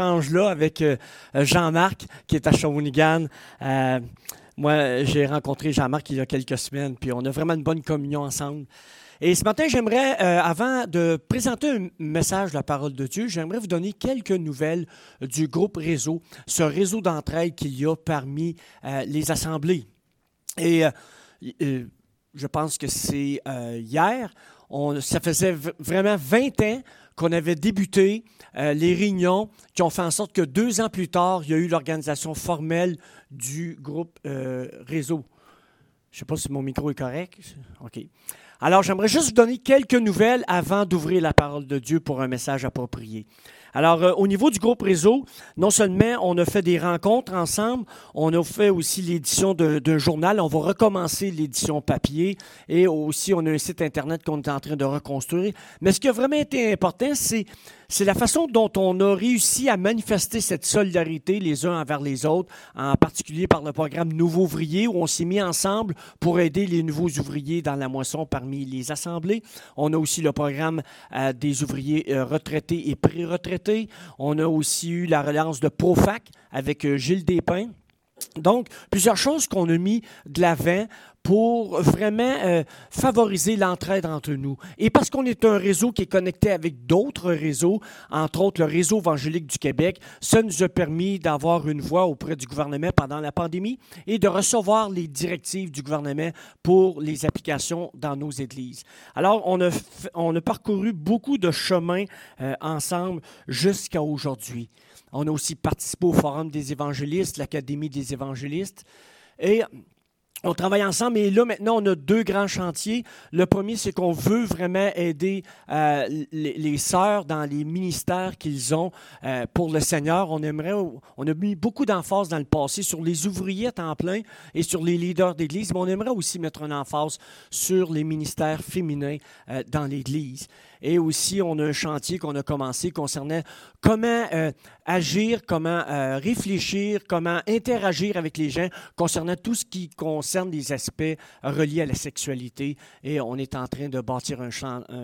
là avec euh, Jean-Marc qui est à Shawinigan. Euh, moi, j'ai rencontré Jean-Marc il y a quelques semaines, puis on a vraiment une bonne communion ensemble. Et ce matin, j'aimerais, euh, avant de présenter un message de la parole de Dieu, j'aimerais vous donner quelques nouvelles du groupe réseau, ce réseau d'entraide qu'il y a parmi les assemblées. Et je pense que c'est hier, ça faisait vraiment 20 ans qu'on avait débuté euh, les réunions qui ont fait en sorte que deux ans plus tard, il y a eu l'organisation formelle du groupe euh, réseau. Je ne sais pas si mon micro est correct. OK. Alors, j'aimerais juste vous donner quelques nouvelles avant d'ouvrir la parole de Dieu pour un message approprié. Alors, euh, au niveau du groupe réseau, non seulement on a fait des rencontres ensemble, on a fait aussi l'édition d'un journal. On va recommencer l'édition papier et aussi on a un site Internet qu'on est en train de reconstruire. Mais ce qui a vraiment été important, c'est c'est la façon dont on a réussi à manifester cette solidarité les uns envers les autres, en particulier par le programme Nouveaux ouvriers, où on s'est mis ensemble pour aider les nouveaux ouvriers dans la moisson parmi les assemblées. On a aussi le programme euh, des ouvriers euh, retraités et pré-retraités. On a aussi eu la relance de ProFac avec euh, Gilles Despins. Donc, plusieurs choses qu'on a mis de l'avant pour vraiment euh, favoriser l'entraide entre nous. Et parce qu'on est un réseau qui est connecté avec d'autres réseaux, entre autres le réseau évangélique du Québec, ça nous a permis d'avoir une voix auprès du gouvernement pendant la pandémie et de recevoir les directives du gouvernement pour les applications dans nos églises. Alors, on a, on a parcouru beaucoup de chemins euh, ensemble jusqu'à aujourd'hui. On a aussi participé au Forum des évangélistes, l'Académie des évangélistes. Et on travaille ensemble et là maintenant on a deux grands chantiers. Le premier c'est qu'on veut vraiment aider euh, les, sœurs dans les ministères qu'ils ont euh, pour le Seigneur. On aimerait, on a mis beaucoup d'emphase dans le passé sur les ouvriers à temps plein et sur les leaders d'Église, mais on aimerait aussi mettre une emphase sur les ministères féminins euh, dans l'Église. Et aussi, on a un chantier qu'on a commencé concernant comment euh, agir, comment euh, réfléchir, comment interagir avec les gens concernant tout ce qui concerne les aspects reliés à la sexualité. Et on est en train de bâtir un,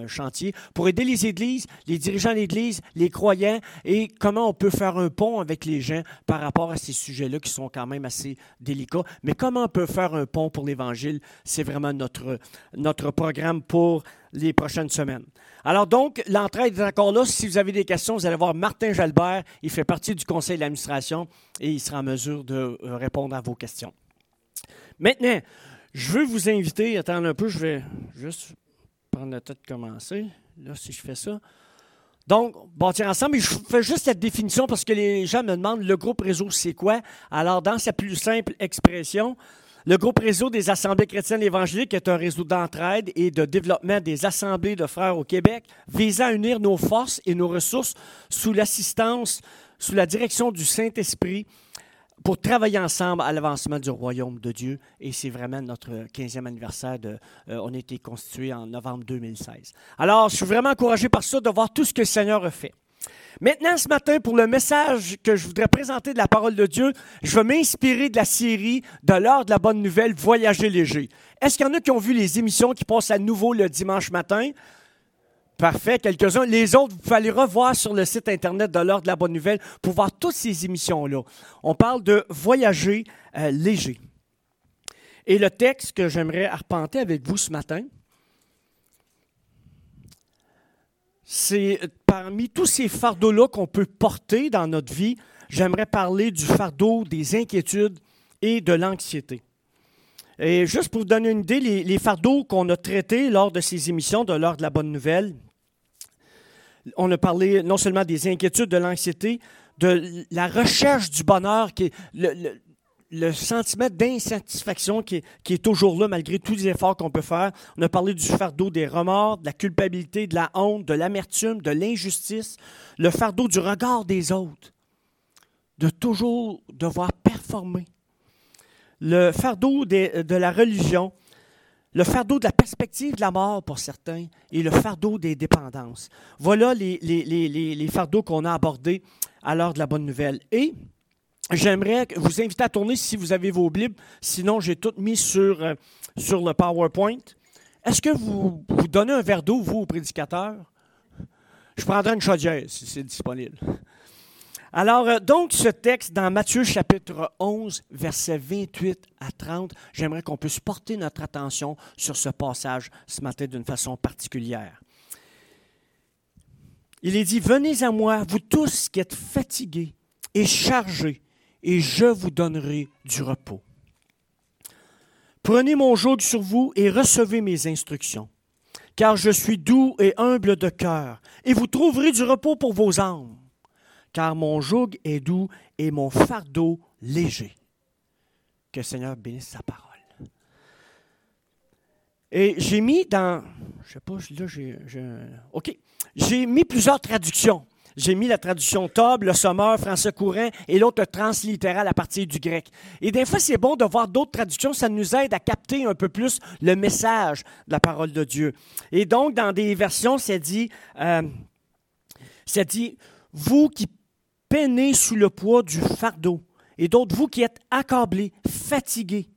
chantier pour aider les églises, les dirigeants d'église, les croyants et comment on peut faire un pont avec les gens par rapport à ces sujets-là qui sont quand même assez délicats. Mais comment on peut faire un pont pour l'Évangile, c'est vraiment notre, notre programme pour les prochaines semaines. Alors donc, l'entraide est encore là. Si vous avez des questions, vous allez voir Martin Jalbert. Il fait partie du conseil d'administration et il sera en mesure de euh, répondre à vos questions. Maintenant, je veux vous inviter, attendez un peu, je vais juste prendre le temps de commencer. Là, si je fais ça. Donc, bâtir ensemble, je fais juste cette définition parce que les gens me demandent le groupe réseau, c'est quoi? Alors, dans sa plus simple expression, le groupe réseau des assemblées chrétiennes évangéliques est un réseau d'entraide et de développement des assemblées de frères au Québec visant à unir nos forces et nos ressources sous l'assistance, sous la direction du Saint-Esprit pour travailler ensemble à l'avancement du royaume de Dieu. Et c'est vraiment notre 15e anniversaire. De, euh, on a été constitué en novembre 2016. Alors, je suis vraiment encouragé par ça de voir tout ce que le Seigneur a fait. Maintenant, ce matin, pour le message que je voudrais présenter de la parole de Dieu, je vais m'inspirer de la série de l'heure de la bonne nouvelle, Voyager léger. Est-ce qu'il y en a qui ont vu les émissions qui passent à nouveau le dimanche matin? Parfait, quelques-uns. Les autres, vous pouvez aller revoir sur le site Internet de l'heure de la bonne nouvelle pour voir toutes ces émissions-là. On parle de voyager euh, léger. Et le texte que j'aimerais arpenter avec vous ce matin, c'est parmi tous ces fardeaux-là qu'on peut porter dans notre vie, j'aimerais parler du fardeau des inquiétudes et de l'anxiété. Et juste pour vous donner une idée, les, fardeaux qu'on a traités lors de ces émissions de l'heure de la bonne nouvelle, on a parlé non seulement des inquiétudes, de l'anxiété, de la recherche du bonheur, qui sentiment d'insatisfaction qui, est toujours là malgré tous les efforts qu'on peut faire. On a parlé du fardeau des remords, de la culpabilité, de la honte, de l'amertume, de l'injustice, le fardeau du regard des autres, de toujours devoir performer, le fardeau de la religion, le fardeau de la perspective de la mort pour certains et le fardeau des dépendances. Voilà les, les, les, les fardeaux qu'on a abordés à l'heure de la bonne nouvelle. Et J'aimerais vous inviter à tourner si vous avez vos Bibles. Sinon, j'ai tout mis sur, euh, sur le PowerPoint. Est-ce que vous, vous donnez un verre d'eau, vous, au prédicateur? Je prendrai une chaudière si c'est disponible. Alors, euh, donc, ce texte dans Matthieu chapitre 11, versets 28 à 30, j'aimerais qu'on puisse porter notre attention sur ce passage ce matin d'une façon particulière. Il est dit, Venez à moi, vous tous qui êtes fatigués et chargés, et je vous donnerai du repos. Prenez mon joug sur vous et recevez mes instructions, car je suis doux et humble de cœur, et vous trouverez du repos pour vos âmes car mon joug est doux et mon fardeau léger. Que le Seigneur bénisse sa parole. Et j'ai mis dans, je sais pas, là j'ai, ok, j'ai mis plusieurs traductions. J'ai mis la traduction Tob, le sommeur, français courant, et l'autre translittéral à partir du grec. Et des fois, c'est bon de voir d'autres traductions, ça nous aide à capter un peu plus le message de la parole de Dieu. Et donc, dans des versions, c'est dit, euh, c'est dit, vous qui peinez sous le poids du fardeau, et d'autres, vous qui êtes accablés, fatigués.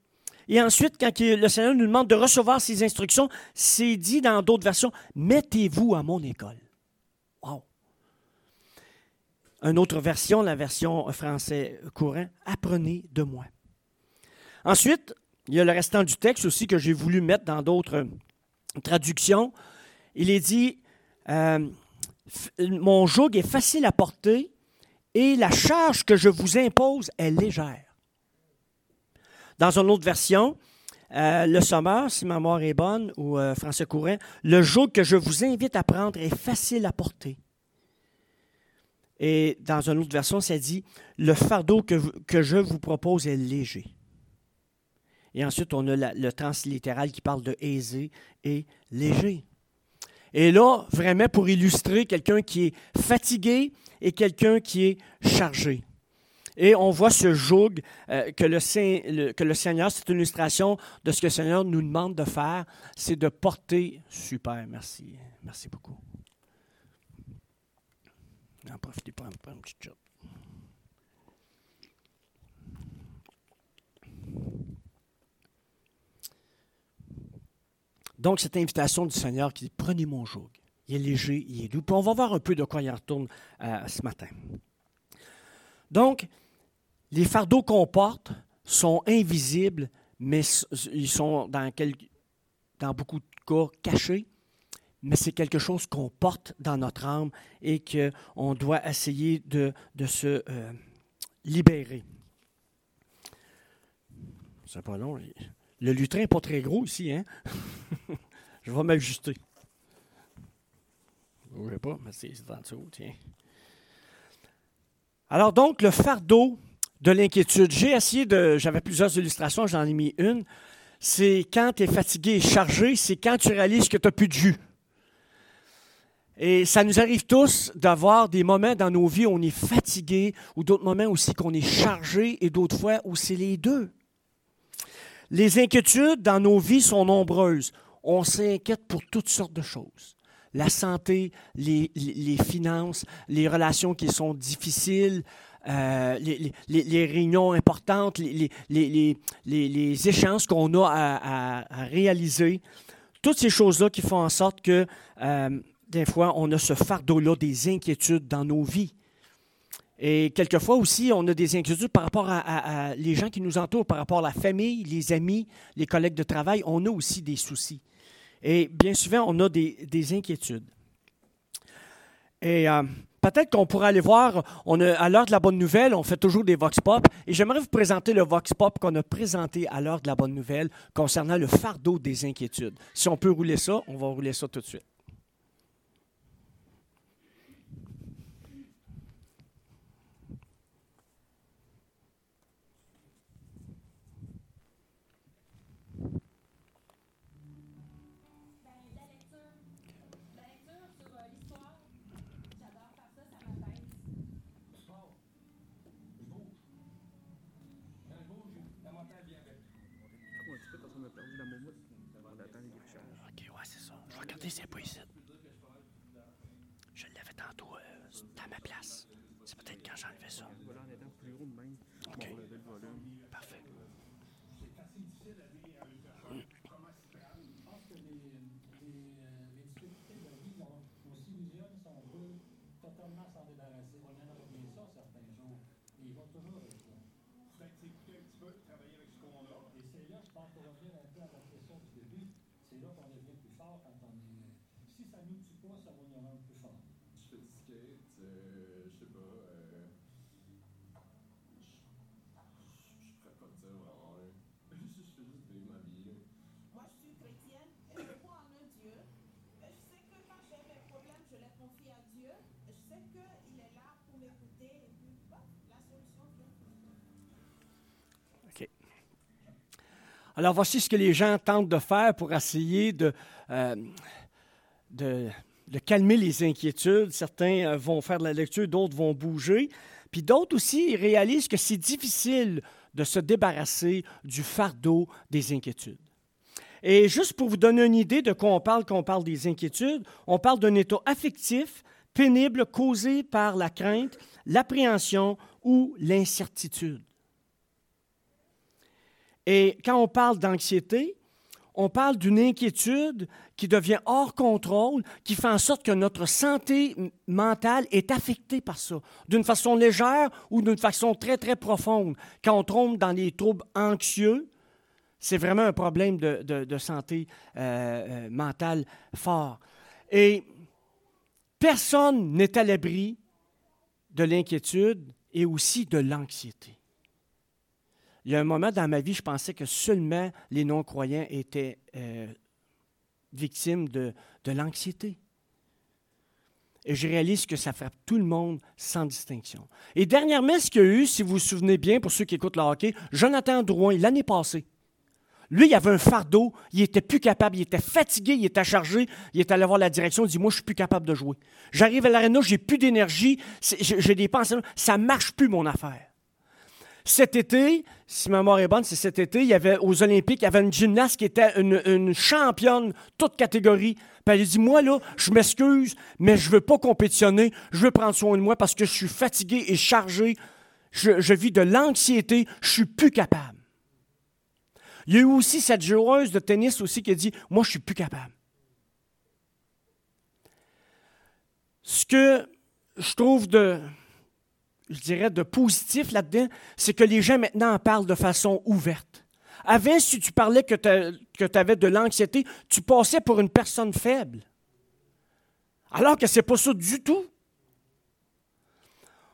Et ensuite, quand le Seigneur nous demande de recevoir ses instructions, c'est dit dans d'autres versions, mettez-vous à mon école. Une autre version, la version français courant, apprenez de moi. Ensuite, il y a le restant du texte aussi que j'ai voulu mettre dans d'autres traductions. Il est dit, euh, mon joug est facile à porter et la charge que je vous impose est légère. Dans une autre version, euh, le sommeur, si ma mémoire est bonne, ou euh, Français Courant, le joug que je vous invite à prendre est facile à porter. Et dans une autre version, ça dit le fardeau que, que je vous propose est léger. Et ensuite, on a le translittéral qui parle de aisé et léger. Et là, vraiment pour illustrer quelqu'un qui est fatigué, et quelqu'un qui est chargé. Et on voit ce joug euh, que, le, que le Seigneur, c'est une illustration de ce que le Seigneur nous demande de faire, c'est de porter. Super, merci. Merci beaucoup. Pour. Donc, cette invitation du Seigneur qui dit Prenez mon joug il est léger, il est doux. Puis on va voir un peu de quoi il retourne euh, ce matin. Donc, les fardeaux qu'on porte sont invisibles, mais ils sont dans, dans beaucoup de cas cachés. Mais c'est quelque chose qu'on porte dans notre âme et qu'on doit essayer de, se euh, libérer. C'est pas long. Le lutrin n'est pas très gros ici, hein? Je vais m'ajuster. Je pas, mais c'est en dessous, tiens. Alors donc, le fardeau de l'inquiétude. J'ai essayé de. J'avais plusieurs illustrations, j'en ai mis une. C'est quand tu es fatigué et chargé, c'est quand tu réalises que tu n'as plus de jus. Et ça nous arrive tous d'avoir des moments dans nos vies où on est fatigué, ou d'autres moments aussi qu'on est chargé, et d'autres fois où c'est les deux. Les inquiétudes dans nos vies sont nombreuses. On s'inquiète pour toutes sortes de choses la santé, les, finances, les relations qui sont difficiles, euh, les, réunions importantes, les, échéances qu'on a à, réaliser. Toutes ces choses-là qui font en sorte que, euh, des fois, on a ce fardeau-là des inquiétudes dans nos vies. Et quelquefois aussi, on a des inquiétudes par rapport à, les gens qui nous entourent, par rapport à la famille, les amis, les collègues de travail. On a aussi des soucis. Et bien souvent, on a des, inquiétudes. Et euh, peut-être qu'on pourrait aller voir, on a, à l'heure de la bonne nouvelle, on fait toujours des vox pop. Et j'aimerais vous présenter le vox pop qu'on a présenté à l'heure de la bonne nouvelle concernant le fardeau des inquiétudes. Si on peut rouler ça, on va rouler ça tout de suite. c'est pas ici. Je l'avais tantôt euh, à ma place. C'est peut-être quand j'enlevais ça. OK. Parfait. C'est assez difficile d'aller euh, comment c'est grave. Je pense que les, les, les difficultés de vie, nos illusions sont totalement s'en débarrasser. On en a oublié ça, certains commence à avoir une un peu fort. Je fais du skate, euh, je sais pas. Euh, je, je ferais pas de ça vraiment. là. je fais juste vivre ma vie. là. Moi, je suis chrétienne et je crois en un Dieu. Et je sais que quand j'ai mes problèmes, je les confie à Dieu. Je sais qu'il est là pour m'écouter et puis bah, la solution vient. OK. Alors, voici ce que les gens tentent de faire pour essayer de, euh, de, calmer les inquiétudes. Certains euh, vont faire de la lecture, d'autres vont bouger. Puis d'autres aussi réalisent que c'est difficile de se débarrasser du fardeau des inquiétudes. Et juste pour vous donner une idée de quoi on parle quand on parle des inquiétudes, on parle d'un état affectif pénible causé par la crainte, l'appréhension ou l'incertitude. Et quand on parle d'anxiété, on parle d'une inquiétude qui devient hors contrôle, qui fait en sorte que notre santé mentale est affectée par ça, d'une façon légère ou d'une façon très, très profonde. Quand on tombe dans les troubles anxieux, c'est vraiment un problème de santé euh, euh, mentale fort. Et personne n'est à l'abri de l'inquiétude et aussi de l'anxiété. Il y a un moment dans ma vie, je pensais que seulement les non-croyants étaient euh, victimes de, de l'anxiété. Et je réalise que ça frappe tout le monde sans distinction. Et dernièrement, ce qu'il y a eu, si vous vous souvenez bien, pour ceux qui écoutent le hockey, Jonathan Drouin, l'année passée, lui, il avait un fardeau, il était plus capable, il était fatigué, il était chargé, il est allé voir la direction, il dit Moi, je suis plus capable de jouer. J'arrive à l'aréna, j'ai plus d'énergie, j'ai des pensées, ça marche plus mon affaire. Cet été, si ma mémoire est bonne, c'est cet été, il y avait aux Olympiques, il y avait une gymnaste qui était une, championne, toute catégorie. Puis elle a dit Moi, là, je m'excuse, mais je ne veux pas compétitionner, je veux prendre soin de moi parce que je suis fatigué et chargé, je, je vis de l'anxiété, je suis plus capable. Il y a eu aussi cette joueuse de tennis aussi qui a dit Moi, je suis plus capable. Ce que je trouve de, je dirais, de positif là-dedans, c'est que les gens maintenant en parlent de façon ouverte. Avant, si tu parlais que tu avais de l'anxiété, tu passais pour une personne faible. Alors que ce n'est pas ça du tout.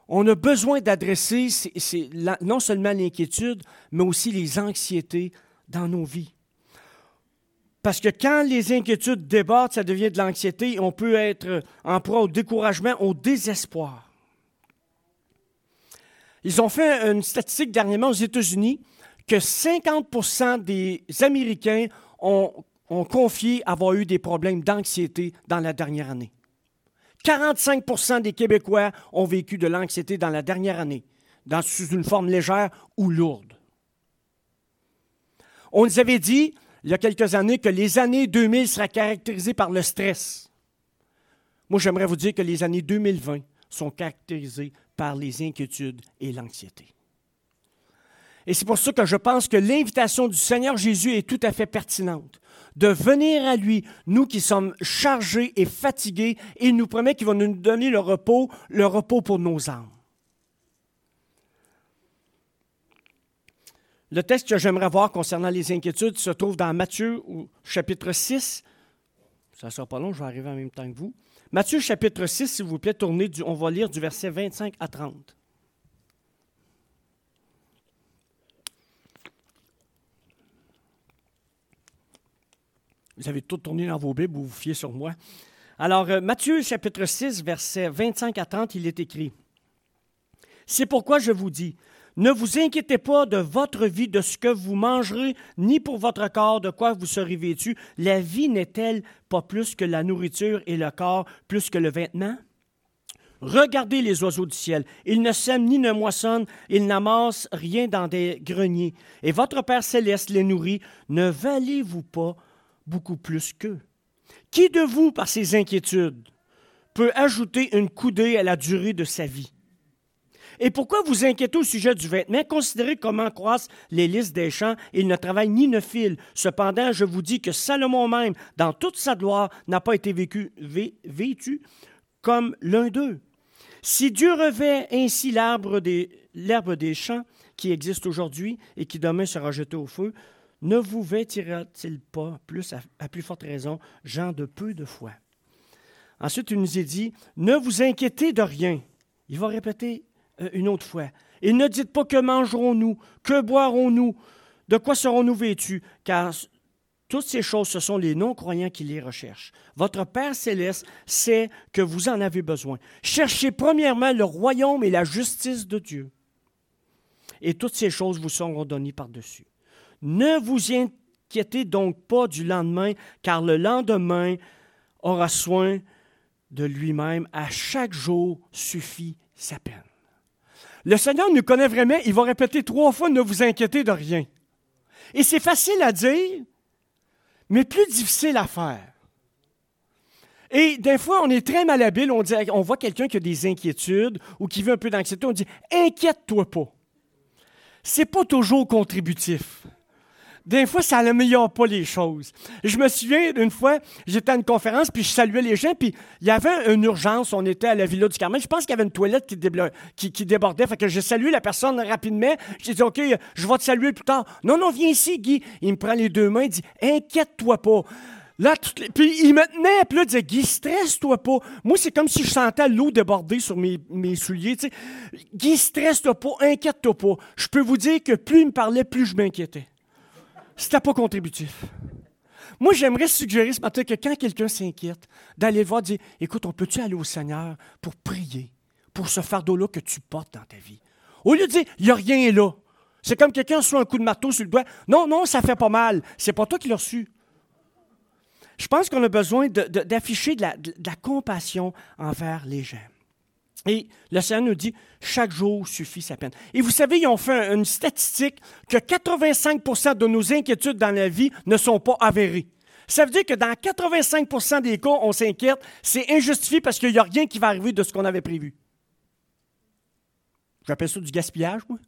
On a besoin d'adresser non seulement l'inquiétude, mais aussi les anxiétés dans nos vies. Parce que quand les inquiétudes débordent, ça devient de l'anxiété, on peut être en proie au découragement, au désespoir. Ils ont fait une statistique dernièrement aux États-Unis que 50% des Américains ont, confié avoir eu des problèmes d'anxiété dans la dernière année. 45% des Québécois ont vécu de l'anxiété dans la dernière année, sous une forme légère ou lourde. On nous avait dit, il y a quelques années, que les années 2000 seraient caractérisées par le stress. Moi, j'aimerais vous dire que les années 2020 sont caractérisées par les inquiétudes et l'anxiété. Et c'est pour ça que je pense que l'invitation du Seigneur Jésus est tout à fait pertinente. De venir à lui, nous qui sommes chargés et fatigués, et il nous promet qu'il va nous donner le repos, le repos pour nos âmes. Le texte que j'aimerais voir concernant les inquiétudes se trouve dans Matthieu au chapitre 6. Ça ne sera pas long, je vais arriver en même temps que vous. Matthieu chapitre 6, s'il vous plaît, tournez, du, on va lire du verset 25 à 30. Vous avez tout tourné dans vos Bibles, vous vous fiez sur moi. Alors, euh, Matthieu chapitre 6, verset 25 à 30, il est écrit. C'est pourquoi je vous dis, ne vous inquiétez pas de votre vie, de ce que vous mangerez, ni pour votre corps, de quoi vous serez vêtu. La vie n'est-elle pas plus que la nourriture et le corps plus que le vêtement? Regardez les oiseaux du ciel. Ils ne sèment ni ne moissonnent, ils n'amassent rien dans des greniers. Et votre Père céleste les nourrit. Ne valez-vous pas beaucoup plus qu'eux? Qui de vous, par ses inquiétudes, peut ajouter une coudée à la durée de sa vie? Et pourquoi vous inquiétez au sujet du vêtement? Considérez comment croissent les lys des champs. Ils ne travaillent ni ne filent. Cependant, je vous dis que Salomon même, dans toute sa gloire, n'a pas été vécu, vé- vêtu comme l'un d'eux. Si Dieu revêt ainsi l'herbe des champs qui existe aujourd'hui et qui demain sera jeté au feu, ne vous vêtira-t-il pas plus, à, à plus forte raison, gens de peu de foi? Ensuite, il nous est dit, ne vous inquiétez de rien. Il va répéter une autre fois. Et ne dites pas que mangerons-nous, que boirons-nous, de quoi serons-nous vêtus, car toutes ces choses, ce sont les non-croyants qui les recherchent. Votre Père céleste sait que vous en avez besoin. Cherchez premièrement le royaume et la justice de Dieu. Et toutes ces choses vous seront données par-dessus. Ne vous inquiétez donc pas du lendemain, car le lendemain aura soin de lui-même. À chaque jour suffit sa peine. Le Seigneur nous connaît vraiment. Il va répéter trois fois, ne vous inquiétez de rien. Et c'est facile à dire, mais plus difficile à faire. Et des fois, on est très malhabile. On, voit quelqu'un qui a des inquiétudes ou qui veut un peu d'anxiété. On dit Inquiète-toi pas. C'est pas toujours contributif. Des fois, ça n'améliore pas les choses. Je me souviens d'une fois, j'étais à une conférence, puis je saluais les gens, puis il y avait une urgence. On était à la Villa du Carmel. Je pense qu'il y avait une toilette qui, débordait. Fait que j'ai salué la personne rapidement. J'ai dit, OK, je vais te saluer plus tard. Non, non, viens ici, Guy. Il me prend les deux mains, il dit, inquiète-toi pas. Là, puis il me tenait, puis là, il disait, Guy, stresse-toi pas. Moi, c'est comme si je sentais l'eau déborder sur mes, souliers. Guy, stresse-toi pas, inquiète-toi pas. Je peux vous dire que plus il me parlait, plus je m'inquiétais. C'était pas contributif. Moi, j'aimerais suggérer ce matin que quand quelqu'un s'inquiète, d'aller voir dire Écoute, on peut-tu aller au Seigneur pour prier pour ce fardeau-là que tu portes dans ta vie? Au lieu de dire Il n'y a rien là. C'est comme quelqu'un soit un coup de marteau sur le doigt. Non, non, ça fait pas mal. C'est pas toi qui l'as reçu. Je pense qu'on a besoin d'afficher de, de la compassion envers les gens. Et le Seigneur nous dit, chaque jour suffit sa peine. Et vous savez, ils ont fait une statistique que 85% de nos inquiétudes dans la vie ne sont pas avérées. Ça veut dire que dans 85% des cas, on s'inquiète, c'est injustifié parce qu'il n'y a rien qui va arriver de ce qu'on avait prévu. J'appelle ça du gaspillage, moi.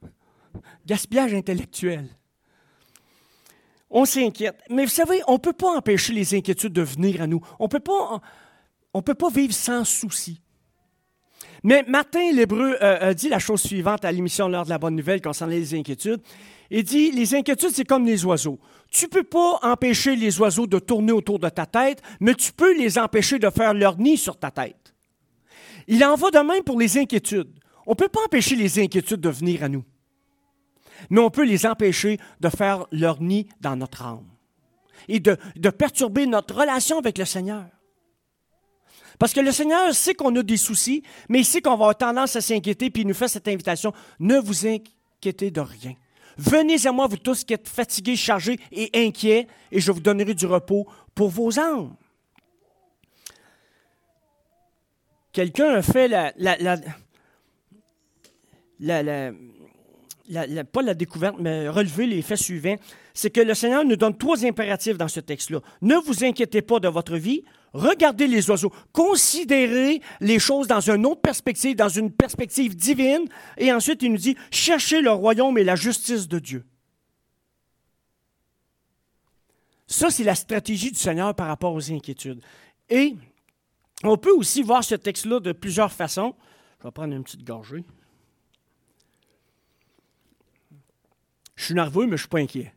Gaspillage intellectuel. On s'inquiète. Mais vous savez, on ne peut pas empêcher les inquiétudes de venir à nous. On ne peut pas vivre sans souci. Mais Martin l'Hébreu euh, dit la chose suivante à l'émission L'heure de la bonne nouvelle concernant les inquiétudes. Il dit, les inquiétudes, c'est comme les oiseaux. Tu ne peux pas empêcher les oiseaux de tourner autour de ta tête, mais tu peux les empêcher de faire leur nid sur ta tête. Il en va de même pour les inquiétudes. On ne peut pas empêcher les inquiétudes de venir à nous, mais on peut les empêcher de faire leur nid dans notre âme et de perturber notre relation avec le Seigneur. Parce que le Seigneur sait qu'on a des soucis, mais il sait qu'on va avoir tendance à s'inquiéter, puis il nous fait cette invitation. Ne vous inquiétez de rien. Venez à moi, vous tous qui êtes fatigués, chargés et inquiets, et je vous donnerai du repos pour vos âmes. Quelqu'un a fait la, la, la, pas la découverte, mais relever les faits suivants. C'est que le Seigneur nous donne trois impératifs dans ce texte-là. Ne vous inquiétez pas de votre vie, regardez les oiseaux, considérez les choses dans une autre perspective, dans une perspective divine, et ensuite il nous dit, cherchez le royaume et la justice de Dieu. Ça, c'est la stratégie du Seigneur par rapport aux inquiétudes. Et on peut aussi voir ce texte-là de plusieurs façons. Je vais prendre une petite gorgée. Je suis nerveux, mais je ne suis pas inquiet.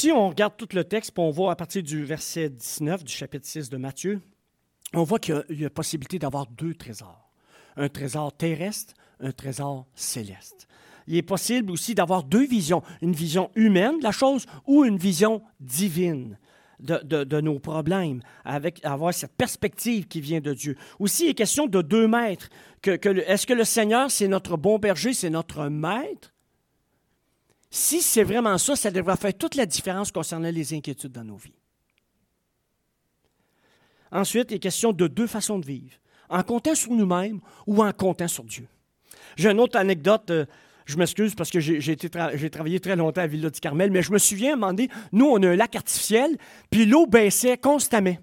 Si on regarde tout le texte, on voit à partir du verset 19 du chapitre 6 de Matthieu, on voit qu'il y a, possibilité d'avoir deux trésors. Un trésor terrestre, un trésor céleste. Il est possible aussi d'avoir deux visions, une vision humaine de la chose ou une vision divine de, nos problèmes, avec avoir cette perspective qui vient de Dieu. Aussi, il est question de deux maîtres. Est-ce que le Seigneur, c'est notre bon berger, c'est notre maître? Si c'est vraiment ça, ça devrait faire toute la différence concernant les inquiétudes dans nos vies. Ensuite, il est question de deux façons de vivre, en comptant sur nous-mêmes ou en comptant sur Dieu. J'ai une autre anecdote. Euh, je m'excuse parce que j'ai travaillé très longtemps à Villa du Carmel, mais je me souviens à un moment donné, nous, on a un lac artificiel, puis l'eau baissait constamment.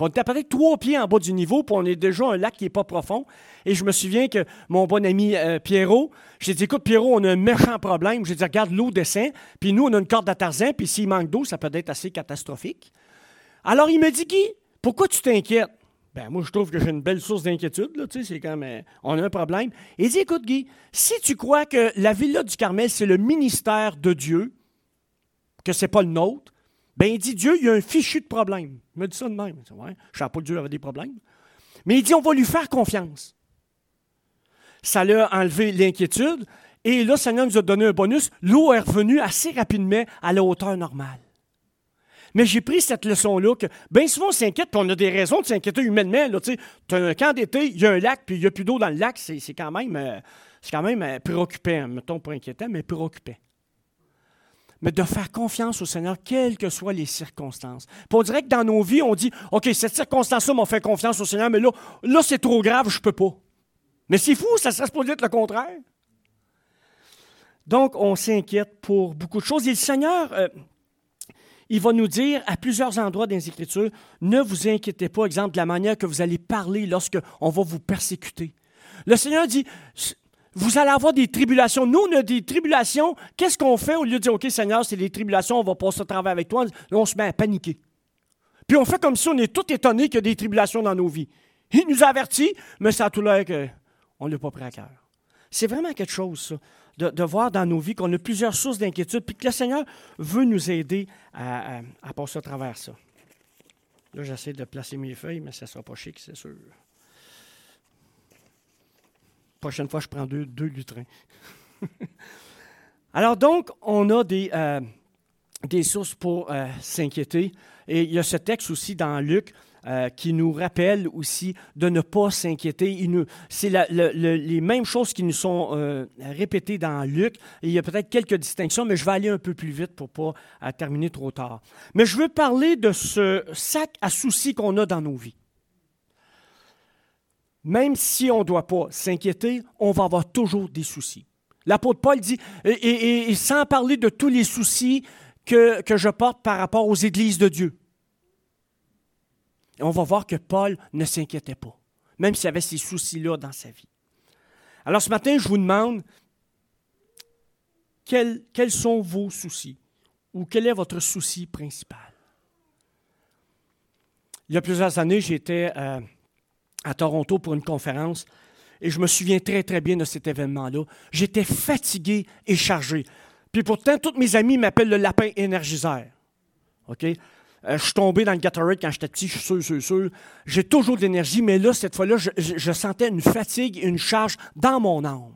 On était peut-être trois pieds en bas du niveau, puis on est déjà un lac qui n'est pas profond. Et je me souviens que mon bon ami euh, Pierrot, j'ai dit Écoute, Pierrot, on a un méchant problème. J'ai dit Regarde, l'eau descend, puis nous, on a une corde à Tarzan, puis s'il manque d'eau, ça peut être assez catastrophique. Alors il me dit Guy, pourquoi tu t'inquiètes? Ben, moi, je trouve que j'ai une belle source d'inquiétude. Là, tu sais, c'est euh, on a un problème. Il dit, écoute, Guy, si tu crois que la Villa du Carmel, c'est le ministère de Dieu, que ce n'est pas le nôtre, ben il dit Dieu, il y a un fichu de problème. Il me dit ça de même. Je ne savais pas que Dieu avait des problèmes. Mais il dit on va lui faire confiance. Ça l'a enlevé l'inquiétude. Et là, Seigneur nous a donné un bonus. L'eau est revenue assez rapidement à la hauteur normale. Mais j'ai pris cette leçon-là que bien souvent on s'inquiète, puis on a des raisons de s'inquiéter humainement. Tu as un camp d'été, il y a un lac, puis il n'y a plus d'eau dans le lac. C'est quand même, euh, quand même euh, préoccupant. Mettons pas inquiétant, mais préoccupant. Mais de faire confiance au Seigneur, quelles que soient les circonstances. On dirait que dans nos vies, on dit OK, cette circonstance-là m'a fait confiance au Seigneur, mais là, là c'est trop grave, je ne peux pas. Mais c'est fou, ça serait supposé être le contraire. Donc, on s'inquiète pour beaucoup de choses. Et le Seigneur, euh, il va nous dire à plusieurs endroits dans les Écritures, ne vous inquiétez pas, exemple, de la manière que vous allez parler lorsque on va vous persécuter. Le Seigneur dit, vous allez avoir des tribulations. Nous, on a des tribulations. Qu'est-ce qu'on fait au lieu de dire, OK, Seigneur, c'est des tribulations, on va passer au travail avec toi? Là, on se met à paniquer. Puis on fait comme si on est tout étonné qu'il y a des tribulations dans nos vies. Il nous a avertis, mais ça a tout l'air qu'on ne l'a pas pris à cœur. C'est vraiment quelque chose, ça de, voir dans nos vies qu'on a plusieurs sources d'inquiétude, puis que le Seigneur veut nous aider à, passer à travers ça. Là, j'essaie de placer mes feuilles, mais ça ne sera pas chic, c'est sûr. Prochaine fois, je prends deux, deux lutrins. Alors donc, on a des, euh, des sources pour euh, s'inquiéter. Et il y a ce texte aussi dans Luc euh, qui nous rappelle aussi de ne pas s'inquiéter. C'est les mêmes choses qui nous sont répétées dans Luc. il y a peut-être quelques distinctions, mais je vais aller un peu plus vite pour ne pas terminer trop tard. Mais je veux parler de ce sac à soucis qu'on a dans nos vies. Même si on ne doit pas s'inquiéter, on va avoir toujours des soucis. L'apôtre Paul dit, et, sans parler de tous les soucis que, je porte par rapport aux églises de Dieu. On va voir que Paul ne s'inquiétait pas, même s'il avait ces soucis-là dans sa vie. Alors ce matin, je vous demande, quels, sont vos soucis ou quel est votre souci principal? Il y a plusieurs années, j'étais euh, à Toronto pour une conférence et je me souviens très, très bien de cet événement-là. J'étais fatigué et chargé. Puis pourtant, tous mes amis m'appellent le lapin énergiseur. OK? Euh, je suis tombé dans le Gatorade quand j'étais petit, je suis sûr, sûr, sûr. J'ai toujours de l'énergie, mais là, cette fois-là, je, sentais une fatigue, une charge dans mon âme.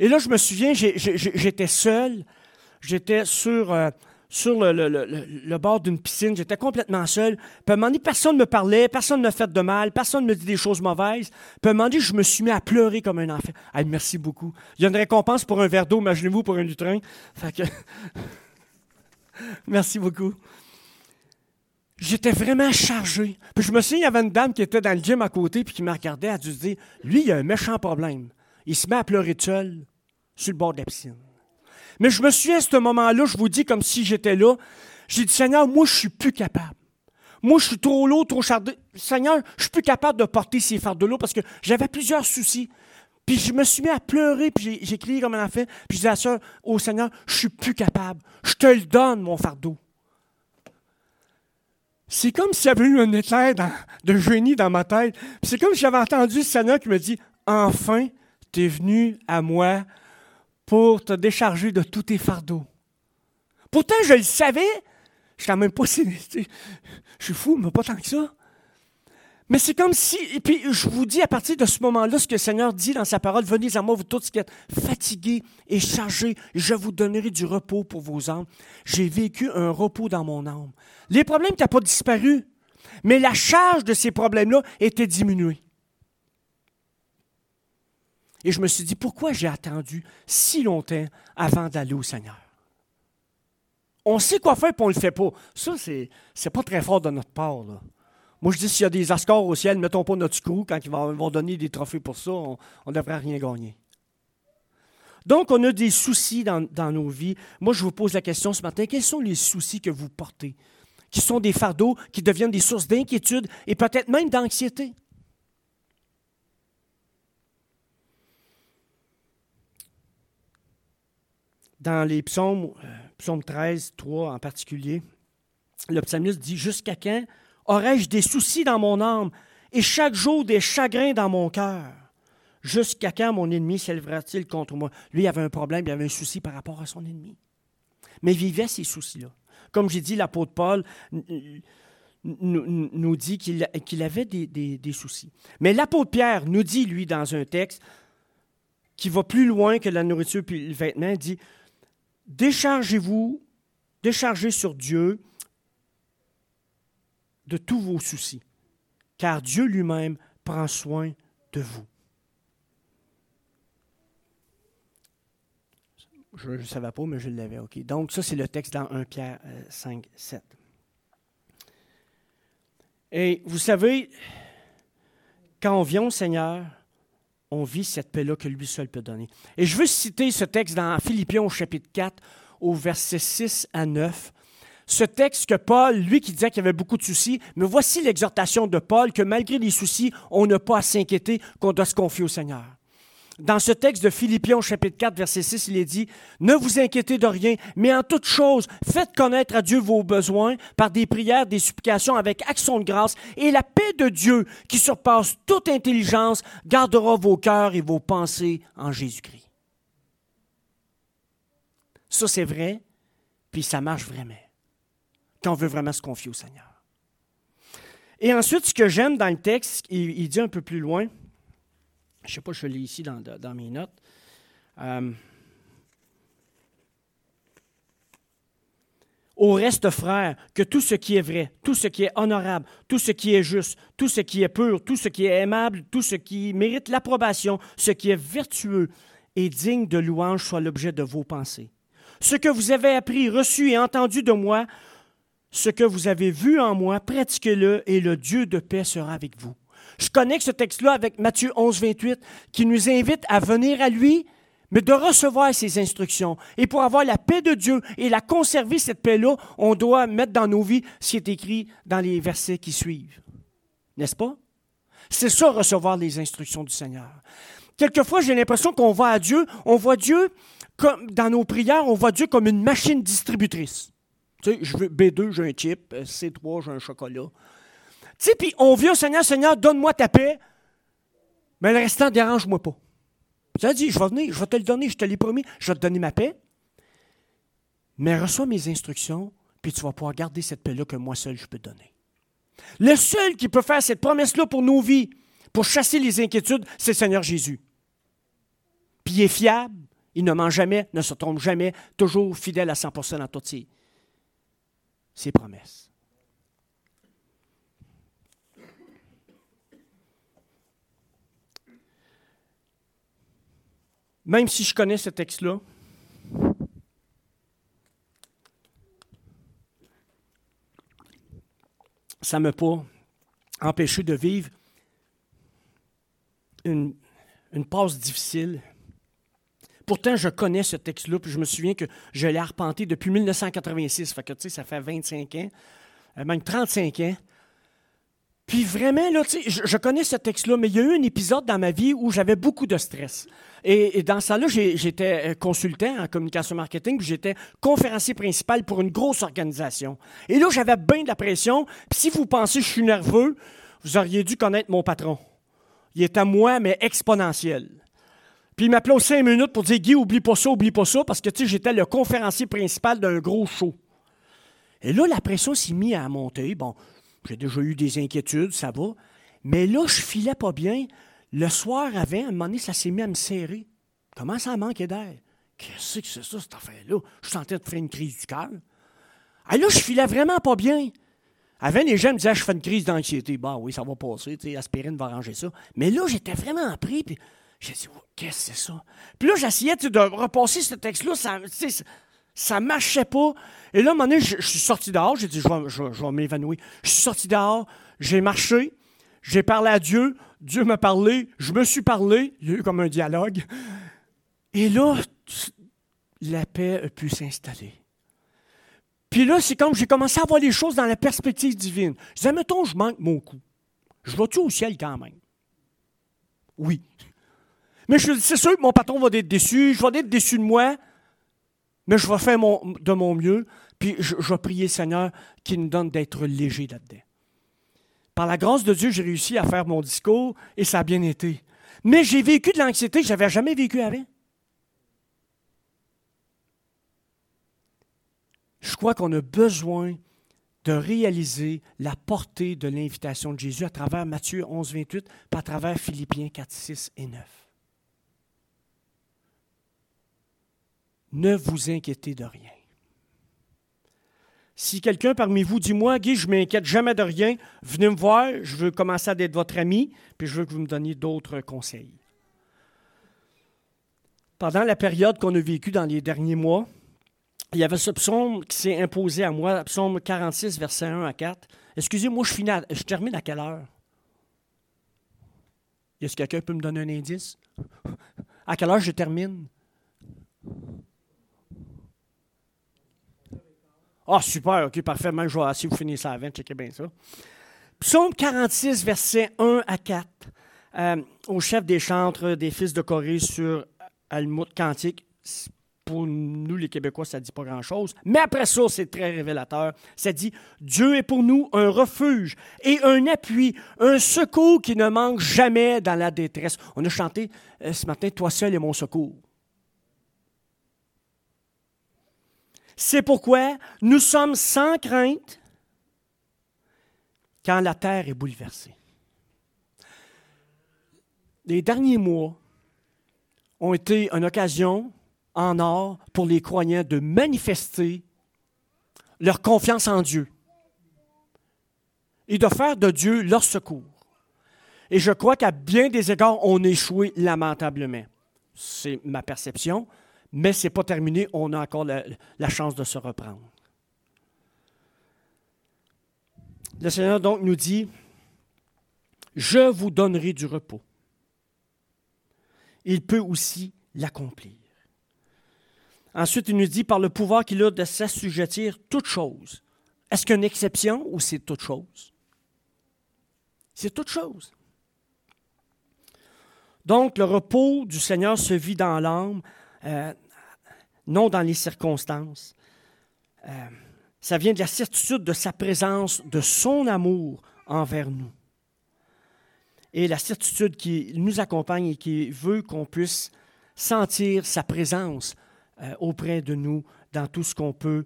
Et là, je me souviens, j'étais seul. J'étais sur, euh, sur le, bord d'une piscine. J'étais complètement seul. Puis à un moment donné, personne ne me parlait, personne ne me fait de mal, personne ne me dit des choses mauvaises. Puis à un moment donné, je me suis mis à pleurer comme un enfant. merci beaucoup. Il y a une récompense pour un verre d'eau, imaginez-vous, pour un lutrin. Fait que... merci beaucoup. J'étais vraiment chargé. Puis je me souviens, il y avait une dame qui était dans le gym à côté puis qui me regardait, elle a dû se dire Lui, il a un méchant problème. Il se met à pleurer seul sur le bord de la piscine. Mais je me souviens à ce moment-là, je vous dis comme si j'étais là. J'ai dit Seigneur, moi, je suis plus capable. Moi, je suis trop lourd, trop chargé. Seigneur, je suis plus capable de porter ces fardeaux-là parce que j'avais plusieurs soucis. Puis je me suis mis à pleurer, puis j'ai crié comme un enfant. Puis je disais à la soeur, oh Seigneur, je suis plus capable. Je te le donne, mon fardeau. C'est comme s'il y avait eu un éclair de génie dans ma tête. C'est comme si j'avais entendu le Seigneur qui me dit Enfin, tu es venu à moi pour te décharger de tous tes fardeaux. Pourtant, je le savais. Je suis même pas. Je suis fou, mais pas tant que ça. Mais c'est comme si, et puis je vous dis à partir de ce moment-là, ce que le Seigneur dit dans sa parole, venez à moi, vous tous qui êtes fatigués et chargés, je vous donnerai du repos pour vos âmes. J'ai vécu un repos dans mon âme. Les problèmes n'ont pas disparu, mais la charge de ces problèmes-là était diminuée. Et je me suis dit, pourquoi j'ai attendu si longtemps avant d'aller au Seigneur? On sait quoi faire, puis on ne le fait pas. Ça, c'est, c'est pas très fort de notre part. Moi, je dis, s'il y a des Oscars au ciel, mettons pas notre crew quand ils vont, donner des trophées pour ça, on ne devrait rien gagner. Donc, on a des soucis dans, nos vies. Moi, je vous pose la question ce matin, quels sont les soucis que vous portez, qui sont des fardeaux, qui deviennent des sources d'inquiétude et peut-être même d'anxiété? Dans les psaumes, euh, psaume 13, 3 en particulier, le psalmiste dit Jusqu'à quand Aurais-je des soucis dans mon âme et chaque jour des chagrins dans mon cœur? Jusqu'à quand mon ennemi s'élèvera-t-il contre moi? Lui, il avait un problème, il avait un souci par rapport à son ennemi. mais vivait ces soucis-là. Comme j'ai dit, l'apôtre Paul nous, dit qu'il avait des, soucis. Mais l'apôtre Pierre nous dit, lui, dans un texte qui va plus loin que la nourriture puis le vêtement, il dit Déchargez-vous, déchargez sur Dieu de tous vos soucis, car Dieu lui-même prend soin de vous. Je ne savais pas, mais je l'avais. OK. Donc, ça, c'est le texte dans 1 Pierre euh, 5, 7. Et vous savez, quand on vient Seigneur, on vit cette paix-là que lui seul peut donner. Et je veux citer ce texte dans Philippiens au chapitre 4, au verset 6 à 9. Ce texte que Paul, lui qui disait qu'il y avait beaucoup de soucis, mais voici l'exhortation de Paul que malgré les soucis, on n'a pas à s'inquiéter, qu'on doit se confier au Seigneur. Dans ce texte de Philippiens chapitre 4, verset 6, il est dit, Ne vous inquiétez de rien, mais en toute chose, faites connaître à Dieu vos besoins par des prières, des supplications avec action de grâce, et la paix de Dieu, qui surpasse toute intelligence, gardera vos cœurs et vos pensées en Jésus-Christ. Ça, c'est vrai, puis ça marche vraiment, quand on veut vraiment se confier au Seigneur. Et ensuite, ce que j'aime dans le texte, il, il dit un peu plus loin, je ne sais pas, je l'ai ici dans, mes notes. Euh, Au reste, frères, que tout ce qui est vrai, tout ce qui est honorable, tout ce qui est juste, tout ce qui est pur, tout ce qui est aimable, tout ce qui mérite l'approbation, ce qui est vertueux et digne de louange soit l'objet de vos pensées. Ce que vous avez appris, reçu et entendu de moi, ce que vous avez vu en moi, pratiquez-le et le Dieu de paix sera avec vous. Je connecte ce texte-là avec Matthieu 11, 28, qui nous invite à venir à lui, mais de recevoir ses instructions. Et pour avoir la paix de Dieu et la conserver, cette paix-là, on doit mettre dans nos vies ce qui est écrit dans les versets qui suivent. N'est-ce pas? C'est ça, recevoir les instructions du Seigneur. Quelquefois, j'ai l'impression qu'on va à Dieu, on voit Dieu, comme dans nos prières, on voit Dieu comme une machine distributrice. Tu sais, je veux B2, j'ai un chip, C3, j'ai un chocolat. Tu sais, puis on vient au Seigneur, Seigneur, donne-moi ta paix, mais le restant, dérange-moi pas. Ça dit, je vais venir, je vais te le donner, je te l'ai promis, je vais te donner ma paix, mais reçois mes instructions, puis tu vas pouvoir garder cette paix-là que moi seul je peux donner. Le seul qui peut faire cette promesse-là pour nos vies, pour chasser les inquiétudes, c'est le Seigneur Jésus. Puis il est fiable, il ne ment jamais, ne se trompe jamais, toujours fidèle à 100% dans toutes ses, ses promesses. Même si je connais ce texte-là, ça ne m'a pas empêché de vivre une, une passe difficile. Pourtant, je connais ce texte-là, puis je me souviens que je l'ai arpenté depuis 1986. Fait que, ça fait 25 ans, euh, même 35 ans. Puis vraiment, là, je, je connais ce texte-là, mais il y a eu un épisode dans ma vie où j'avais beaucoup de stress. Et, et dans ça là j'étais euh, consultant en communication marketing, puis j'étais conférencier principal pour une grosse organisation. Et là, j'avais bien de la pression. Puis si vous pensez que je suis nerveux, vous auriez dû connaître mon patron. Il est à moi, mais exponentiel. Puis il m'appelait aux cinq minutes pour dire Guy, oublie pas ça, oublie pas ça, parce que tu sais, j'étais le conférencier principal d'un gros show. Et là, la pression s'est mise à monter. Bon, j'ai déjà eu des inquiétudes, ça va. Mais là, je filais pas bien. Le soir avant, à un moment donné, ça s'est mis à me serrer. Comment ça manquait d'air? Qu'est-ce que c'est ça, cette affaire-là? Je sentais de faire une crise du cœur. Ah là, je filais vraiment pas bien. Avant, les gens me disaient, je fais une crise d'anxiété. Bah oui, ça va passer, tu aspirine va arranger ça. Mais là, j'étais vraiment pris, puis j'ai dit, oh, qu'est-ce que c'est ça? Puis là, j'essayais de repasser ce texte-là, ça marchait pas. Et là, à un moment donné, je, suis sorti dehors, j'ai dit, je vais m'évanouir. Je suis sorti dehors, j'ai marché, j'ai parlé à Dieu, Dieu m'a parlé, je me suis parlé, il y a eu comme un dialogue. Et là, la paix a pu s'installer. Puis là, c'est comme j'ai commencé à voir les choses dans la perspective divine. Je disais, mettons, je manque mon coup. Je vais-tu au ciel quand même? Oui. Mais je- c'est sûr que mon patron va être déçu, je vais être déçu de moi, mais je vais faire de mon mieux, puis je, vais prier Seigneur qui nous donne d'être léger là-dedans. Par la grâce de Dieu, j'ai réussi à faire mon discours et ça a bien été. Mais j'ai vécu de l'anxiété que je n'avais jamais vécu avant. je crois qu'on a besoin de réaliser la portée de l'invitation de Jésus à travers Matthieu 11, 28, puis à travers Philippiens 4, 6 et 9. Ne vous inquiétez de rien. Si quelqu'un parmi vous dit Moi, Guy, je m'inquiète jamais de rien, venez me voir, je veux commencer à être votre ami, puis je veux que vous me donniez d'autres conseils. Pendant la période qu'on a vécue dans les derniers mois, il y avait ce psaume qui s'est imposé à moi, psaume 46, versets 1 à 4. Excusez-moi, je, je termine à quelle heure? Est-ce que quelqu'un peut me donner un indice? À quelle heure je termine? Ah, super, ok, parfait. Si vous finissez 20, checkez bien ça. Psaume 46, versets 1 à 4. Euh, au chef des chantres des fils de Corée sur Almout Cantique. Pour nous, les Québécois, ça ne dit pas grand-chose. Mais après ça, c'est très révélateur. Ça dit Dieu est pour nous un refuge et un appui, un secours qui ne manque jamais dans la détresse. On a chanté euh, ce matin Toi seul est mon secours. C'est pourquoi nous sommes sans crainte quand la terre est bouleversée. Les derniers mois ont été une occasion en or pour les croyants de manifester leur confiance en Dieu et de faire de Dieu leur secours. Et je crois qu'à bien des égards, on échoué lamentablement. C'est ma perception, mais ce n'est pas terminé, on a encore la, chance de se reprendre. Le Seigneur donc nous dit, je vous donnerai du repos. Il peut aussi l'accomplir. Ensuite, il nous dit, par le pouvoir qu'il a de s'assujettir toute chose. Est-ce qu'il y a une exception ou c'est toute chose? C'est toute chose. Donc, le repos du Seigneur se vit dans l'âme euh, non dans les circonstances. Euh, ça vient de la certitude de sa présence, de son amour envers nous. Et la certitude qui nous accompagne et qui veut qu'on puisse sentir sa présence euh, auprès de nous dans tout ce qu'on peut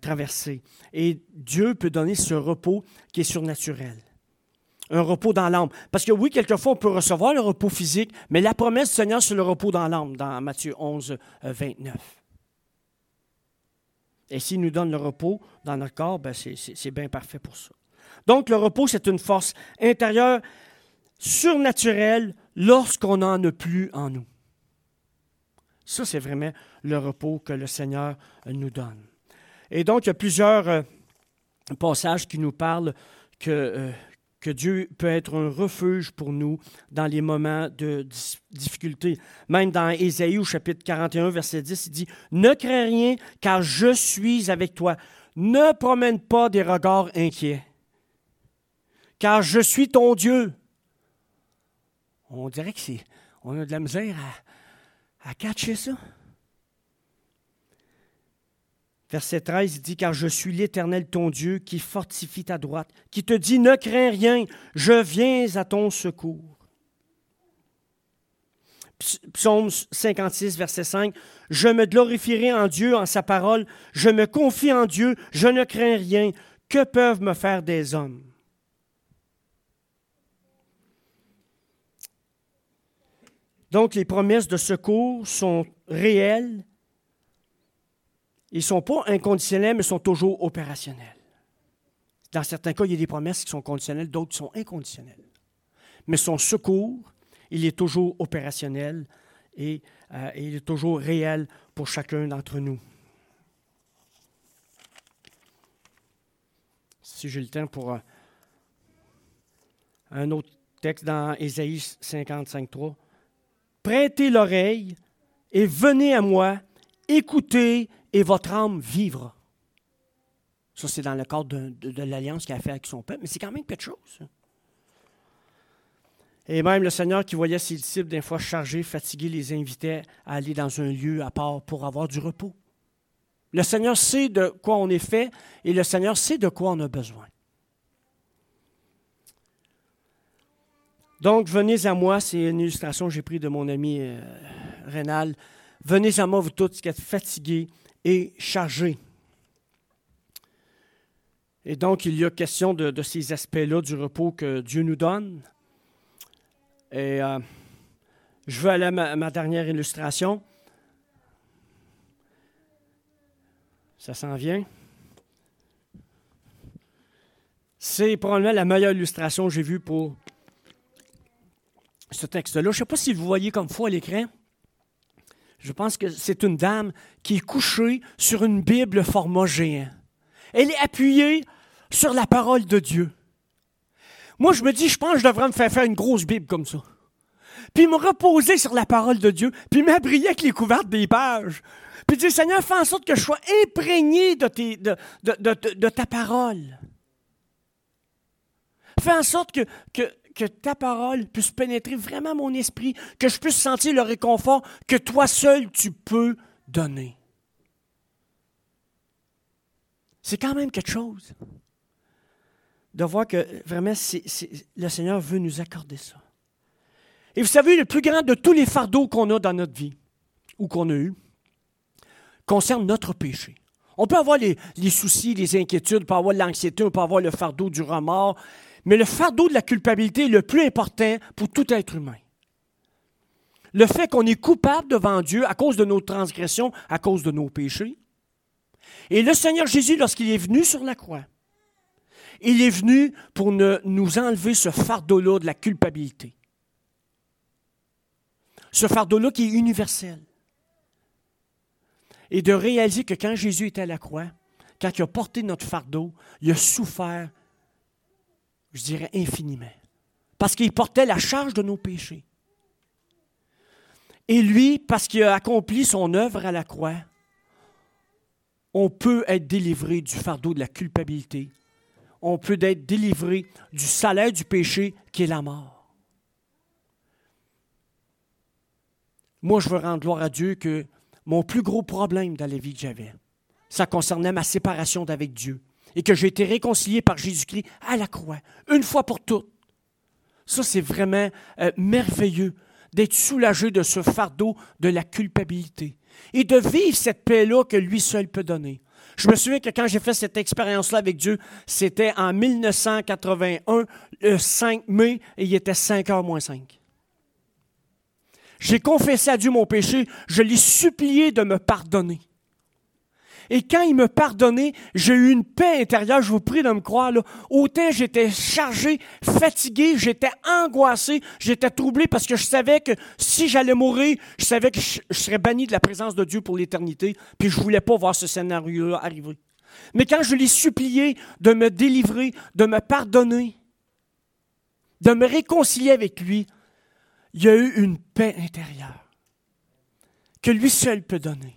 traverser. Et Dieu peut donner ce repos qui est surnaturel un repos dans l'âme. Parce que oui, quelquefois, on peut recevoir le repos physique, mais la promesse du Seigneur, c'est le repos dans l'âme, dans Matthieu 11, 29. Euh, Et s'il nous donne le repos dans notre corps, ben c'est bien parfait pour ça. Donc, le repos, c'est une force intérieure surnaturelle lorsqu'on n'en a plus en nous. Ça, c'est vraiment le repos que le Seigneur nous donne. Et donc, il y a plusieurs euh, passages qui nous parlent que, euh, que Dieu peut être un refuge pour nous dans les moments de difficulté. Même dans Ésaïe au chapitre 41, verset 10, il dit, Ne crains rien, car je suis avec toi. Ne promène pas des regards inquiets, car je suis ton Dieu. On dirait que c'est, on a de la misère à, à catcher ça. Verset 13, il dit, car je suis l'Éternel ton Dieu qui fortifie ta droite, qui te dit, ne crains rien, je viens à ton secours. Psaume 56, verset 5, je me glorifierai en Dieu, en sa parole, je me confie en Dieu, je ne crains rien, que peuvent me faire des hommes? Donc les promesses de secours sont réelles ils ne sont pas inconditionnels, mais sont toujours opérationnels. Dans certains cas, il y a des promesses qui sont conditionnelles, d'autres qui sont inconditionnelles. Mais son secours, il est toujours opérationnel et, euh, il est toujours réel pour chacun d'entre nous. Si j'ai le temps pour euh, un autre texte dans Ésaïe 55, 3. Prêtez l'oreille et venez à moi, écoutez et votre âme vivra. Ça, c'est dans le cadre de, l'alliance qu'il a fait avec son peuple, mais c'est quand même quelque chose. Et même le Seigneur qui voyait ses disciples des fois chargés, fatigués, les invitait à aller dans un lieu à part pour avoir du repos. Le Seigneur sait de quoi on est fait et le Seigneur sait de quoi on a besoin. Donc, venez à moi, c'est une illustration que j'ai prise de mon ami euh, Rénal. Venez à moi, vous tous qui êtes fatigués et chargé. Et donc, il y a question de, ces aspects-là du repos que Dieu nous donne. Et euh, je veux aller à ma, dernière illustration. Ça s'en vient. C'est probablement la meilleure illustration que j'ai vue pour ce texte-là. Je ne sais pas si vous voyez comme fois à l'écran. Je pense que c'est une dame qui est couchée sur une Bible format géant. Elle est appuyée sur la parole de Dieu. Moi, je me dis, je pense que je devrais me faire faire une grosse Bible comme ça. Puis me reposer sur la parole de Dieu, puis m'abrier avec les couvertes des pages. Puis dire, Seigneur, fais en sorte que je sois imprégné de, ta parole. Fais en sorte que, que ta parole puisse pénétrer vraiment mon esprit, que je puisse sentir le réconfort que toi seul tu peux donner. C'est quand même quelque chose de voir que vraiment le Seigneur veut nous accorder ça. Et vous savez, le plus grand de tous les fardeaux qu'on a dans notre vie, ou qu'on a eu, concerne notre péché. On peut avoir les, les, soucis, les inquiétudes, on peut avoir l'anxiété, on peut avoir le fardeau du remords, mais le fardeau de la culpabilité est le plus important pour tout être humain. Le fait qu'on est coupable devant Dieu à cause de nos transgressions, à cause de nos péchés. Et le Seigneur Jésus, lorsqu'il est venu sur la croix, il est venu pour nous enlever ce fardeau-là de la culpabilité. Ce fardeau-là qui est universel. Et de réaliser que quand Jésus était à la croix, quand il a porté notre fardeau, il a souffert, je dirais infiniment. Parce qu'il portait la charge de nos péchés. Et lui, parce qu'il a accompli son œuvre à la croix, on peut être délivré du fardeau de la culpabilité. On peut être délivré du salaire du péché qui est la mort. Moi, je veux rendre gloire à Dieu que mon plus gros problème dans la vie que j'avais, ça concernait ma séparation d'avec Dieu et que j'ai été réconcilié par Jésus-Christ à la croix, une fois pour toutes. Ça, c'est vraiment euh, merveilleux d'être soulagé de ce fardeau de la culpabilité et de vivre cette paix-là que lui seul peut donner. Je me souviens que quand j'ai fait cette expérience-là avec Dieu, c'était en 1981, le 5 mai, et il était 5 heures moins 5. J'ai confessé à Dieu mon péché, je l'ai supplié de me pardonner. Et quand il me pardonnait, j'ai eu une paix intérieure, je vous prie de me croire. Autant j'étais chargé, fatigué, j'étais angoissé, j'étais troublé parce que je savais que si j'allais mourir, je savais que je, serais banni de la présence de Dieu pour l'éternité, puis je ne voulais pas voir ce scénario-là arriver. Mais quand je l'ai supplié de me délivrer, de me pardonner, de me réconcilier avec lui, il y a eu une paix intérieure que lui seul peut donner.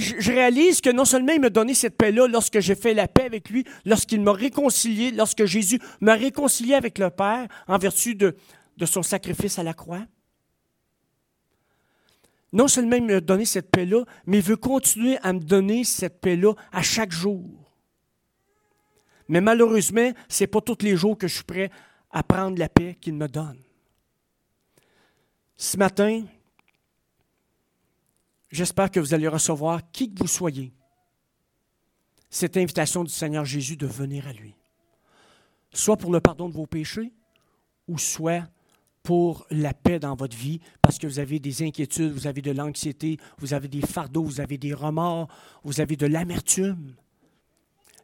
Je, réalise que non seulement il m'a donné cette paix-là lorsque j'ai fait la paix avec lui, lorsqu'il m'a réconcilié, lorsque Jésus m'a réconcilié avec le Père en vertu de, de son sacrifice à la croix. Non seulement il m'a donné cette paix-là, mais il veut continuer à me donner cette paix-là à chaque jour. Mais malheureusement, ce n'est pas tous les jours que je suis prêt à prendre la paix qu'il me donne. Ce matin, j'espère que vous allez recevoir, qui que vous soyez, cette invitation du Seigneur Jésus de venir à lui. Soit pour le pardon de vos péchés, ou soit pour la paix dans votre vie, parce que vous avez des inquiétudes, vous avez de l'anxiété, vous avez des fardeaux, vous avez des remords, vous avez de l'amertume.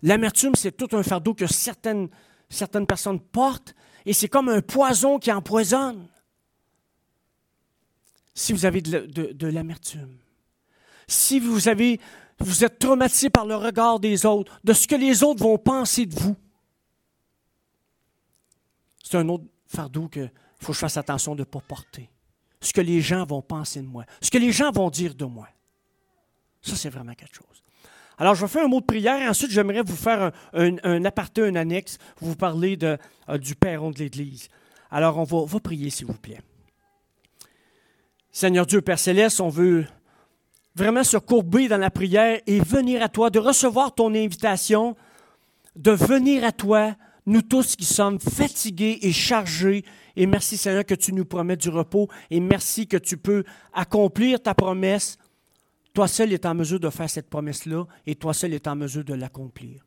L'amertume, c'est tout un fardeau que certaines, certaines personnes portent, et c'est comme un poison qui empoisonne si vous avez de, l'amertume, si vous, avez, vous êtes traumatisé par le regard des autres, de ce que les autres vont penser de vous, c'est un autre fardeau qu'il faut que je fasse attention de ne pas porter. Ce que les gens vont penser de moi, ce que les gens vont dire de moi. Ça, c'est vraiment quelque chose. Alors, je vais faire un mot de prière ensuite, j'aimerais vous faire un, un, un, aparté, un annexe, vous parler euh, du perron de l'Église. Alors, on va, va prier, s'il vous plaît. Seigneur Dieu, Père Céleste, on veut vraiment se courber dans la prière et venir à toi, de recevoir ton invitation, de venir à toi, nous tous qui sommes fatigués et chargés. Et merci Seigneur que tu nous promets du repos et merci que tu peux accomplir ta promesse. Toi seul es en mesure de faire cette promesse-là et toi seul es en mesure de l'accomplir.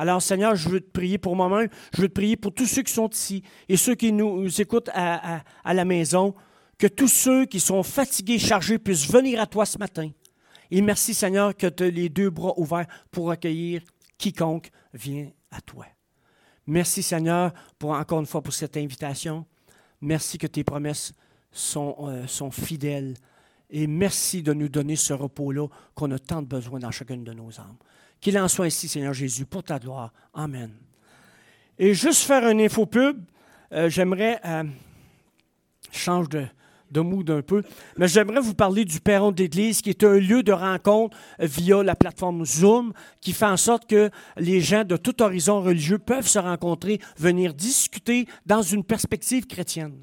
Alors, Seigneur, je veux te prier pour moi-même, je veux te prier pour tous ceux qui sont ici et ceux qui nous écoutent à, à- la maison, que tous ceux qui sont fatigués, chargés, puissent venir à toi ce matin. Et merci, Seigneur, que tu as les deux bras ouverts pour accueillir quiconque vient à toi. Merci, Seigneur, pour encore une fois pour cette invitation. Merci que tes promesses sont, euh, sont fidèles. Et merci de nous donner ce repos-là qu'on a tant de besoin dans chacune de nos âmes. Qu'il en soit ainsi, Seigneur Jésus, pour ta gloire. Amen. Et juste faire un info pub, euh, j'aimerais, euh, change de, de mood un peu, mais j'aimerais vous parler du Perron d'Église, qui est un lieu de rencontre via la plateforme Zoom, qui fait en sorte que les gens de tout horizon religieux peuvent se rencontrer, venir discuter dans une perspective chrétienne.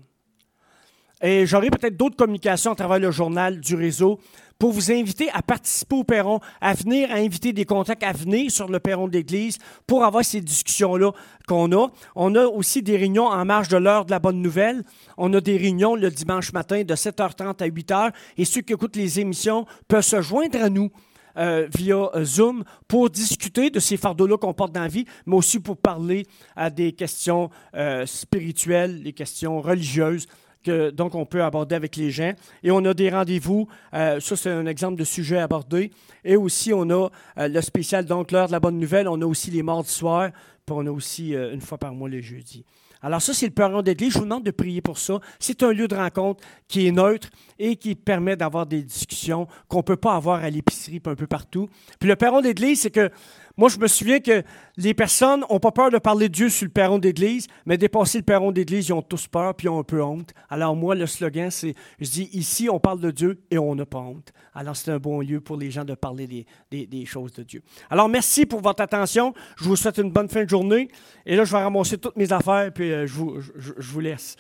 Et j'aurai peut-être d'autres communications à travers le journal du réseau pour vous inviter à participer au perron, à venir, à inviter des contacts à venir sur le perron de l'Église pour avoir ces discussions-là qu'on a. On a aussi des réunions en marge de l'heure de la bonne nouvelle. On a des réunions le dimanche matin de 7h30 à 8h. Et ceux qui écoutent les émissions peuvent se joindre à nous euh, via euh, Zoom pour discuter de ces fardeaux-là qu'on porte dans la vie, mais aussi pour parler à des questions euh, spirituelles, des questions religieuses donc on peut aborder avec les gens. Et on a des rendez-vous, euh, ça c'est un exemple de sujet abordé. Et aussi on a euh, le spécial, donc l'heure de la bonne nouvelle, on a aussi les mardis soirs, puis on a aussi euh, une fois par mois le jeudi. Alors ça, c'est le perron d'église. Je vous demande de prier pour ça. C'est un lieu de rencontre qui est neutre et qui permet d'avoir des discussions qu'on ne peut pas avoir à l'épicerie un peu partout. Puis le perron d'église, c'est que moi, je me souviens que les personnes n'ont pas peur de parler de Dieu sur le perron d'église, mais dépasser le perron d'église, ils ont tous peur puis ils ont un peu honte. Alors moi, le slogan, c'est, je dis, ici, on parle de Dieu et on n'a pas honte. Alors c'est un bon lieu pour les gens de parler des, choses de Dieu. Alors merci pour votre attention. Je vous souhaite une bonne fin de journée. Et là, je vais ramasser toutes mes affaires puis euh, je vous laisse.